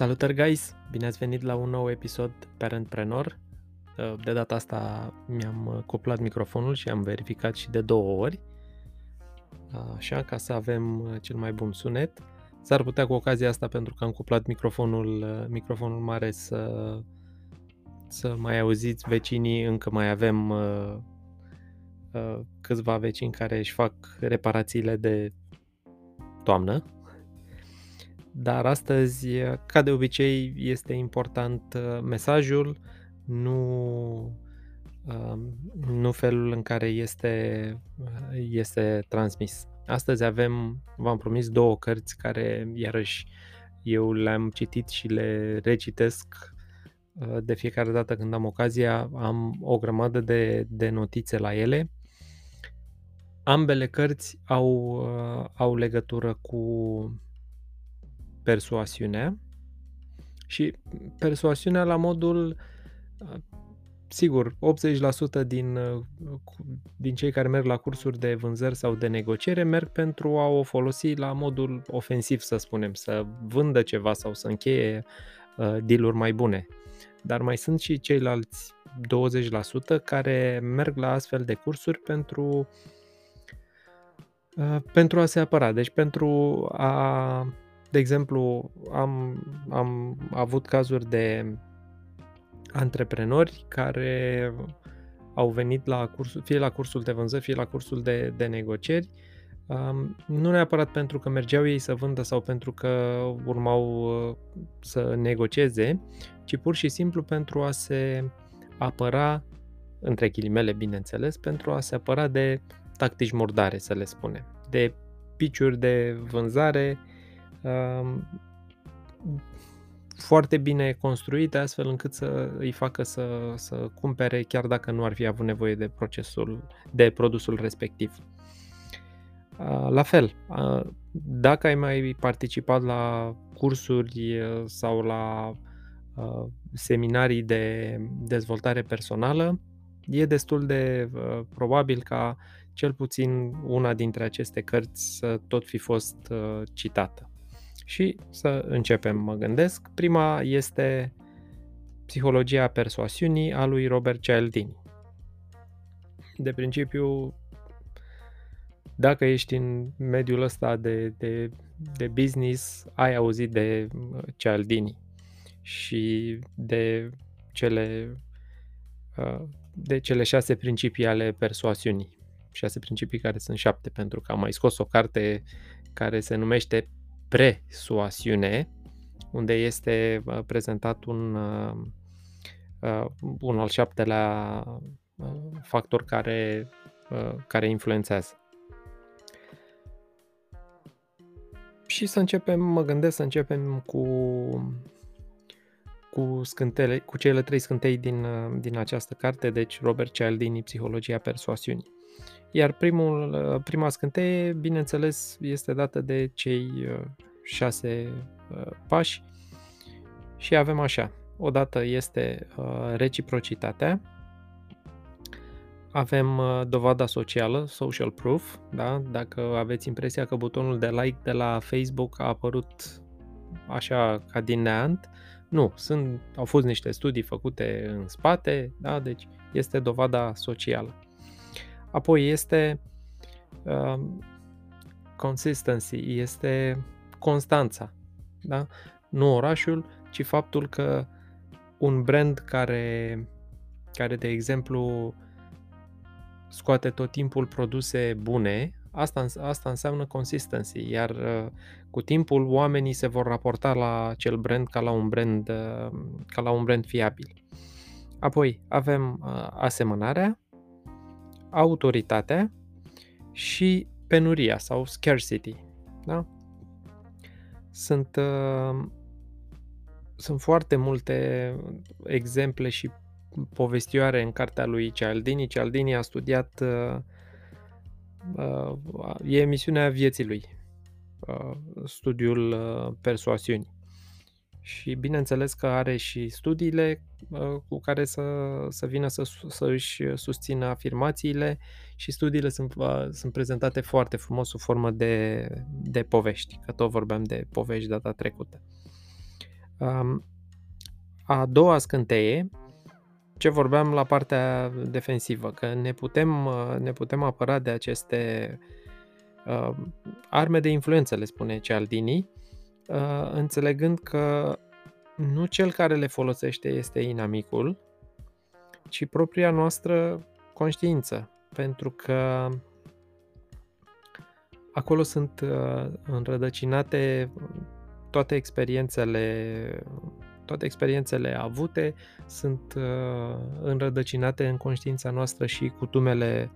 Salutări guys! Bine ați venit la un nou episod Parentpreneur. De data asta mi-am cuplat microfonul și am verificat și de două ori. Așa, ca să avem cel mai bun sunet. S-ar putea cu ocazia asta, pentru că am cuplat microfonul, microfonul mare, să, să mai auziți vecinii. Încă mai avem uh, uh, câțiva vecini care își fac reparațiile de toamnă dar astăzi, ca de obicei, este important uh, mesajul, nu, um, nu felul în care este, uh, este transmis. Astăzi avem, v-am promis, două cărți care, iarăși, eu le-am citit și le recitesc uh, de fiecare dată când am ocazia, am o grămadă de, de notițe la ele. Ambele cărți au, au legătură cu persoasiunea și persoasiunea la modul sigur, 80% din, din cei care merg la cursuri de vânzări sau de negociere merg pentru a o folosi la modul ofensiv, să spunem, să vândă ceva sau să încheie uh, deal-uri mai bune. Dar mai sunt și ceilalți 20% care merg la astfel de cursuri pentru uh, pentru a se apăra, deci pentru a de exemplu, am, am avut cazuri de antreprenori care au venit la cursul, fie la cursul de vânzări, fie la cursul de, de negocieri, um, nu neapărat pentru că mergeau ei să vândă sau pentru că urmau uh, să negocieze, ci pur și simplu pentru a se apăra, între ghilimele bineînțeles, pentru a se apăra de tactici murdare, să le spunem, de piciuri de vânzare foarte bine construite astfel încât să îi facă să, să cumpere chiar dacă nu ar fi avut nevoie de procesul, de produsul respectiv. La fel, dacă ai mai participat la cursuri sau la seminarii de dezvoltare personală, e destul de probabil ca cel puțin una dintre aceste cărți să tot fi fost citată. Și să începem, mă gândesc. Prima este Psihologia persoasiunii a lui Robert Cialdini. De principiu, dacă ești în mediul ăsta de, de, de business, ai auzit de Cialdini și de cele, de cele șase principii ale persoasiunii. Șase principii care sunt șapte, pentru că am mai scos o carte care se numește presuasiune, unde este uh, prezentat un, uh, uh, un al șaptelea factor care, care influențează. Și să începem, mă gândesc să începem cu cu, scântele, cu cele trei scântei din, din această carte, deci Robert Cialdini, Psihologia persoasiunii. Iar primul, uh, prima scânteie, bineînțeles, este dată de cei uh, șase uh, pași și avem așa. Odată este reciprocitatea, avem dovada socială, social proof, da? dacă aveți impresia că butonul de like de la Facebook a apărut așa ca din neant, nu, sunt, au fost niște studii făcute în spate, da? deci este dovada socială. Apoi este um, consistency, este constanța. Da? Nu orașul, ci faptul că un brand care, care de exemplu, scoate tot timpul produse bune, asta, asta înseamnă consistency, iar uh, cu timpul oamenii se vor raporta la acel brand ca la un brand, uh, ca la un brand fiabil. Apoi avem uh, asemănarea, autoritatea și penuria sau scarcity. Da? Sunt, uh, sunt foarte multe exemple și povestioare în cartea lui Cialdini. Cialdini a studiat, uh, uh, e emisiunea vieții lui, uh, studiul uh, persoasiunii și bineînțeles că are și studiile uh, cu care să, să vină să, să își susțină afirmațiile și studiile sunt, sunt prezentate foarte frumos sub formă de, de povești, că tot vorbeam de povești data trecută. Um, a doua scânteie, ce vorbeam la partea defensivă, că ne putem, uh, ne putem apăra de aceste uh, arme de influență, le spune Cialdini, uh, înțelegând că nu cel care le folosește este inamicul, ci propria noastră conștiință, pentru că acolo sunt uh, înrădăcinate toate experiențele toate experiențele avute sunt uh, înrădăcinate în conștiința noastră și cutumele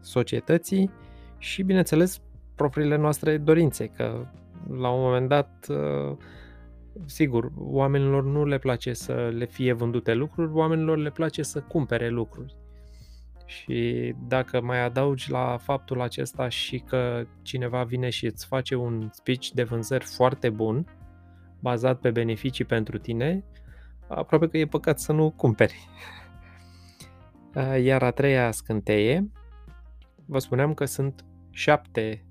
societății și, bineînțeles, propriile noastre dorințe, că la un moment dat, uh, sigur, oamenilor nu le place să le fie vândute lucruri, oamenilor le place să cumpere lucruri. Și dacă mai adaugi la faptul acesta și că cineva vine și îți face un speech de vânzări foarte bun, bazat pe beneficii pentru tine, aproape că e păcat să nu cumperi. Iar a treia scânteie, vă spuneam că sunt șapte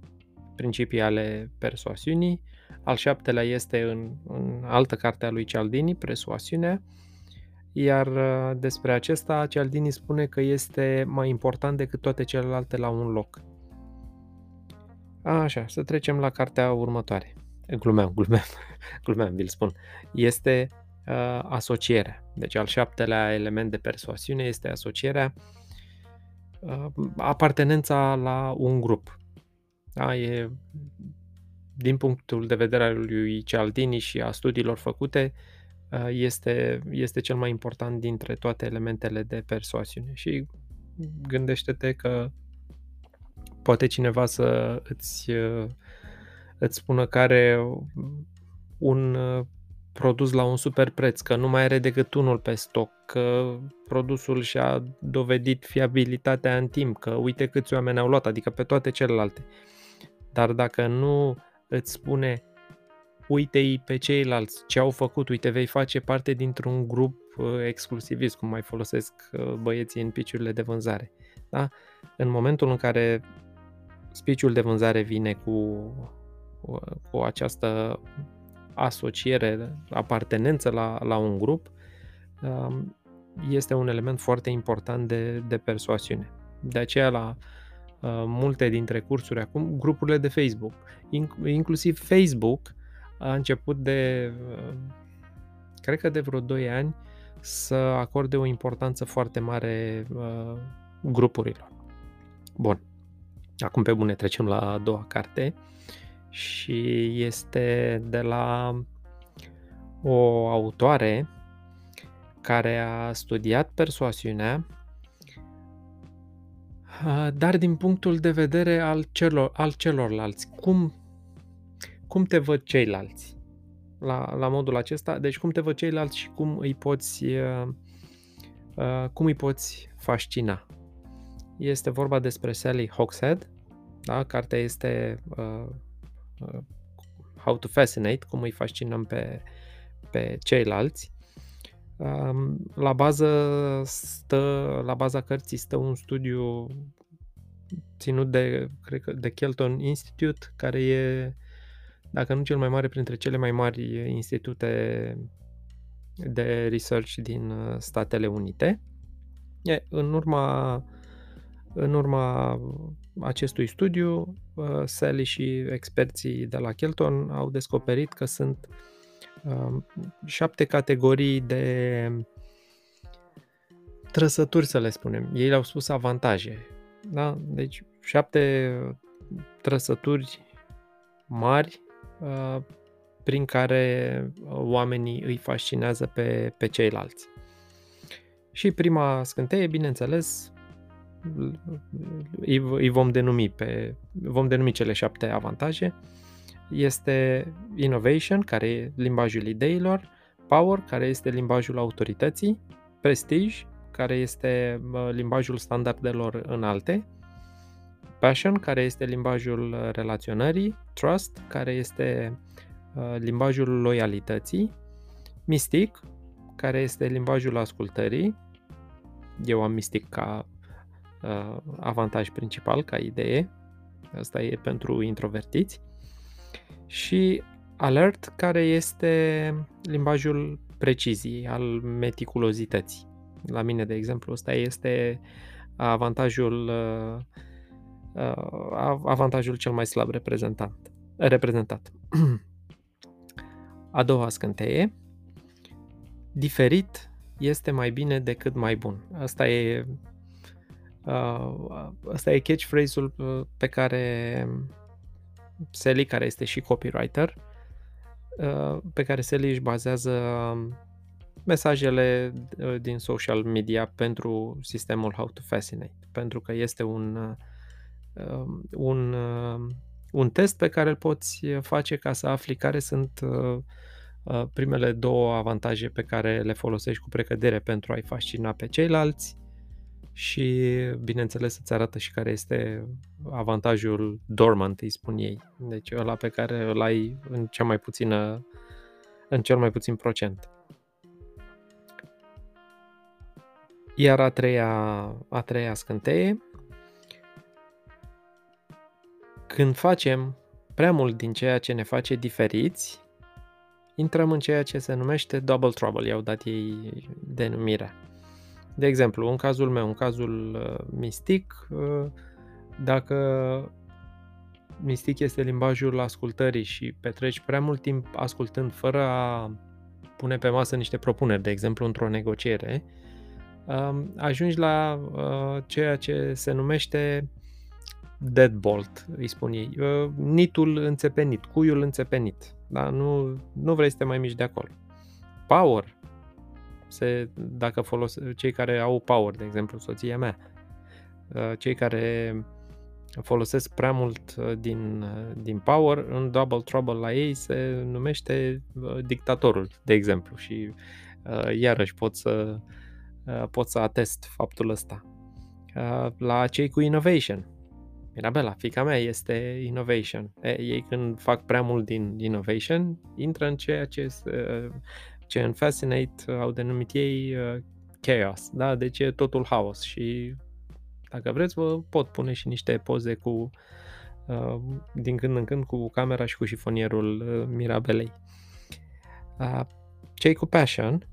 principii ale persoasiunii, al șaptelea este în, în altă carte a lui Cialdini, Persoasiunea, iar despre acesta Cialdini spune că este mai important decât toate celelalte la un loc. Așa, să trecem la cartea următoare. Glumeam, glumeam, glumeam, vi-l spun. Este uh, asocierea. Deci al șaptelea element de persoasiune este asocierea, uh, apartenența la un grup. Da, e, din punctul de vedere al lui Cialdini și a studiilor făcute, uh, este, este cel mai important dintre toate elementele de persoasiune. Și gândește-te că poate cineva să îți uh, îți spună că are un uh, produs la un super preț, că nu mai are decât unul pe stoc, că produsul și-a dovedit fiabilitatea în timp, că uite câți oameni au luat, adică pe toate celelalte. Dar dacă nu îți spune uite-i pe ceilalți ce au făcut, uite, vei face parte dintr-un grup uh, exclusivist, cum mai folosesc uh, băieții în piciurile de vânzare. Da? În momentul în care spiciul de vânzare vine cu cu această asociere, apartenență la, la un grup, um, este un element foarte important de, de persoasiune. De aceea, la uh, multe dintre cursuri acum, grupurile de Facebook, inclusiv Facebook, a început de, uh, cred că de vreo 2 ani, să acorde o importanță foarte mare uh, grupurilor. Bun. Acum pe bune trecem la a doua carte și este de la o autoare care a studiat persoasiunea, dar din punctul de vedere al, celor, al celorlalți. Cum, cum te văd ceilalți? La, la modul acesta, deci cum te văd ceilalți și cum îi poți, cum îi poți fascina. Este vorba despre Sally Hogshead, da? cartea este Uh, how to Fascinate, cum îi fascinăm pe, pe ceilalți. Um, la bază stă, la baza cărții stă un studiu ținut de, cred că, de Kelton Institute, care e, dacă nu cel mai mare, printre cele mai mari institute de research din uh, Statele Unite. E, în urma în urma acestui studiu, uh, Sally și experții de la Kelton au descoperit că sunt um, șapte categorii de trăsături, să le spunem. Ei le-au spus avantaje. Da? Deci șapte trăsături mari uh, prin care oamenii îi fascinează pe, pe ceilalți. Și prima scânteie, bineînțeles, îi, îi vom denumi pe vom denumi cele șapte avantaje. Este innovation, care e limbajul ideilor, power, care este limbajul autorității, prestige, care este limbajul standardelor înalte, passion, care este limbajul relaționării, trust, care este limbajul loialității, mystic, care este limbajul ascultării. Eu am mystic ca uh, avantaj principal ca idee. Asta e pentru introvertiți. Și alert, care este limbajul preciziei, al meticulozității. La mine, de exemplu, ăsta este avantajul, uh, uh, avantajul cel mai slab reprezentat. reprezentat. A doua scânteie, diferit este mai bine decât mai bun. Asta e uh, asta e catchphrase-ul pe care Sally, care este și copywriter, pe care Sally își bazează mesajele din social media pentru sistemul How to Fascinate, pentru că este un, un, un test pe care îl poți face ca să afli care sunt primele două avantaje pe care le folosești cu precădere pentru a-i fascina pe ceilalți și, bineînțeles, îți arată și care este avantajul dormant, îi spun ei. Deci ăla pe care îl ai în cea mai puțină, în cel mai puțin procent. Iar a treia, a treia scânteie, când facem prea mult din ceea ce ne face diferiți, intrăm în ceea ce se numește double trouble, i-au dat ei denumirea. De exemplu, în cazul meu, în cazul uh, mistic, uh, dacă mistic este limbajul ascultării și petreci prea mult timp ascultând fără a pune pe masă niște propuneri, de exemplu într-o negociere, um, ajungi la uh, ceea ce se numește deadbolt, îi spun ei, nitul înțepenit, cuiul înțepenit. Da? Nu, nu vrei să te mai miști de acolo. Power, se, dacă folos, cei care au power, de exemplu, soția mea, uh, cei care folosesc prea mult uh, din, uh, din power, în double trouble la ei se numește dictatorul, de exemplu, și iarăși pot să, pot să atest faptul ăsta. La cei cu innovation, Mirabela, fica mea este innovation. Ei când fac prea mult din innovation, intră în ceea ce ce în Fascinate au denumit ei uh, chaos, da? Deci e totul haos și dacă vreți vă pot pune și niște poze cu uh, din când în când cu camera și cu șifonierul uh, Mirabelei. Uh, cei cu passion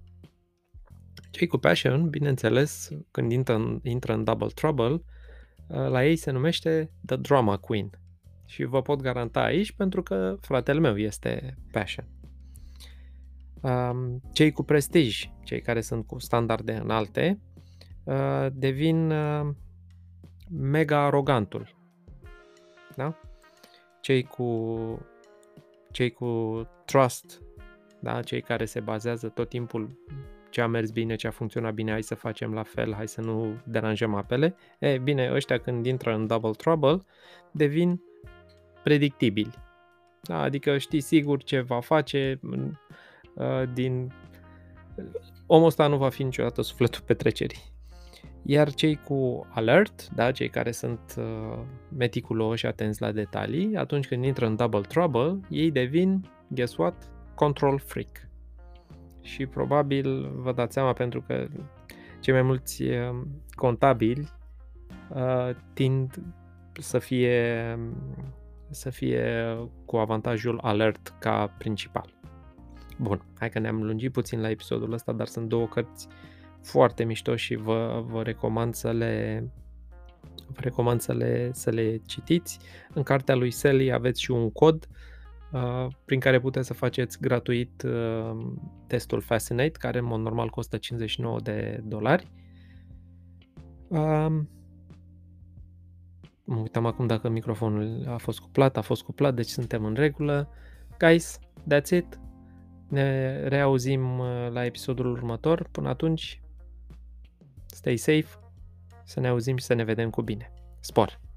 cei cu passion, bineînțeles, când intră în, intră în Double Trouble, uh, la ei se numește The Drama Queen. Și vă pot garanta aici pentru că fratele meu este passion cei cu prestij, cei care sunt cu standarde înalte, uh, devin uh, mega arogantul. Da? Cei cu cei cu trust, da? cei care se bazează tot timpul ce a mers bine, ce a funcționat bine, hai să facem la fel, hai să nu deranjăm apele. E, bine, ăștia când intră în double trouble devin predictibili. Da? Adică știi sigur ce va face, Uh, din... Omul ăsta nu va fi niciodată sufletul petrecerii. Iar cei cu alert, da, cei care sunt uh, meticuloși și atenți la detalii, atunci când intră în double trouble, ei devin, guess what, control freak. Și probabil vă dați seama pentru că cei mai mulți uh, contabili uh, tind să fie să fie cu avantajul alert ca principal. Bun, hai că ne-am lungit puțin la episodul ăsta, dar sunt două cărți foarte mișto și vă, vă recomand să le vă recomand să le, să le citiți. În cartea lui Sally aveți și un cod uh, prin care puteți să faceți gratuit uh, testul Fascinate, care în mod normal costă 59 de dolari. Uh, mă uitam acum dacă microfonul a fost cuplat, a fost cuplat, deci suntem în regulă. Guys, that's it. Ne reauzim uh, la episodul următor. Până atunci, stay safe, să ne auzim și să ne vedem cu bine. Spor!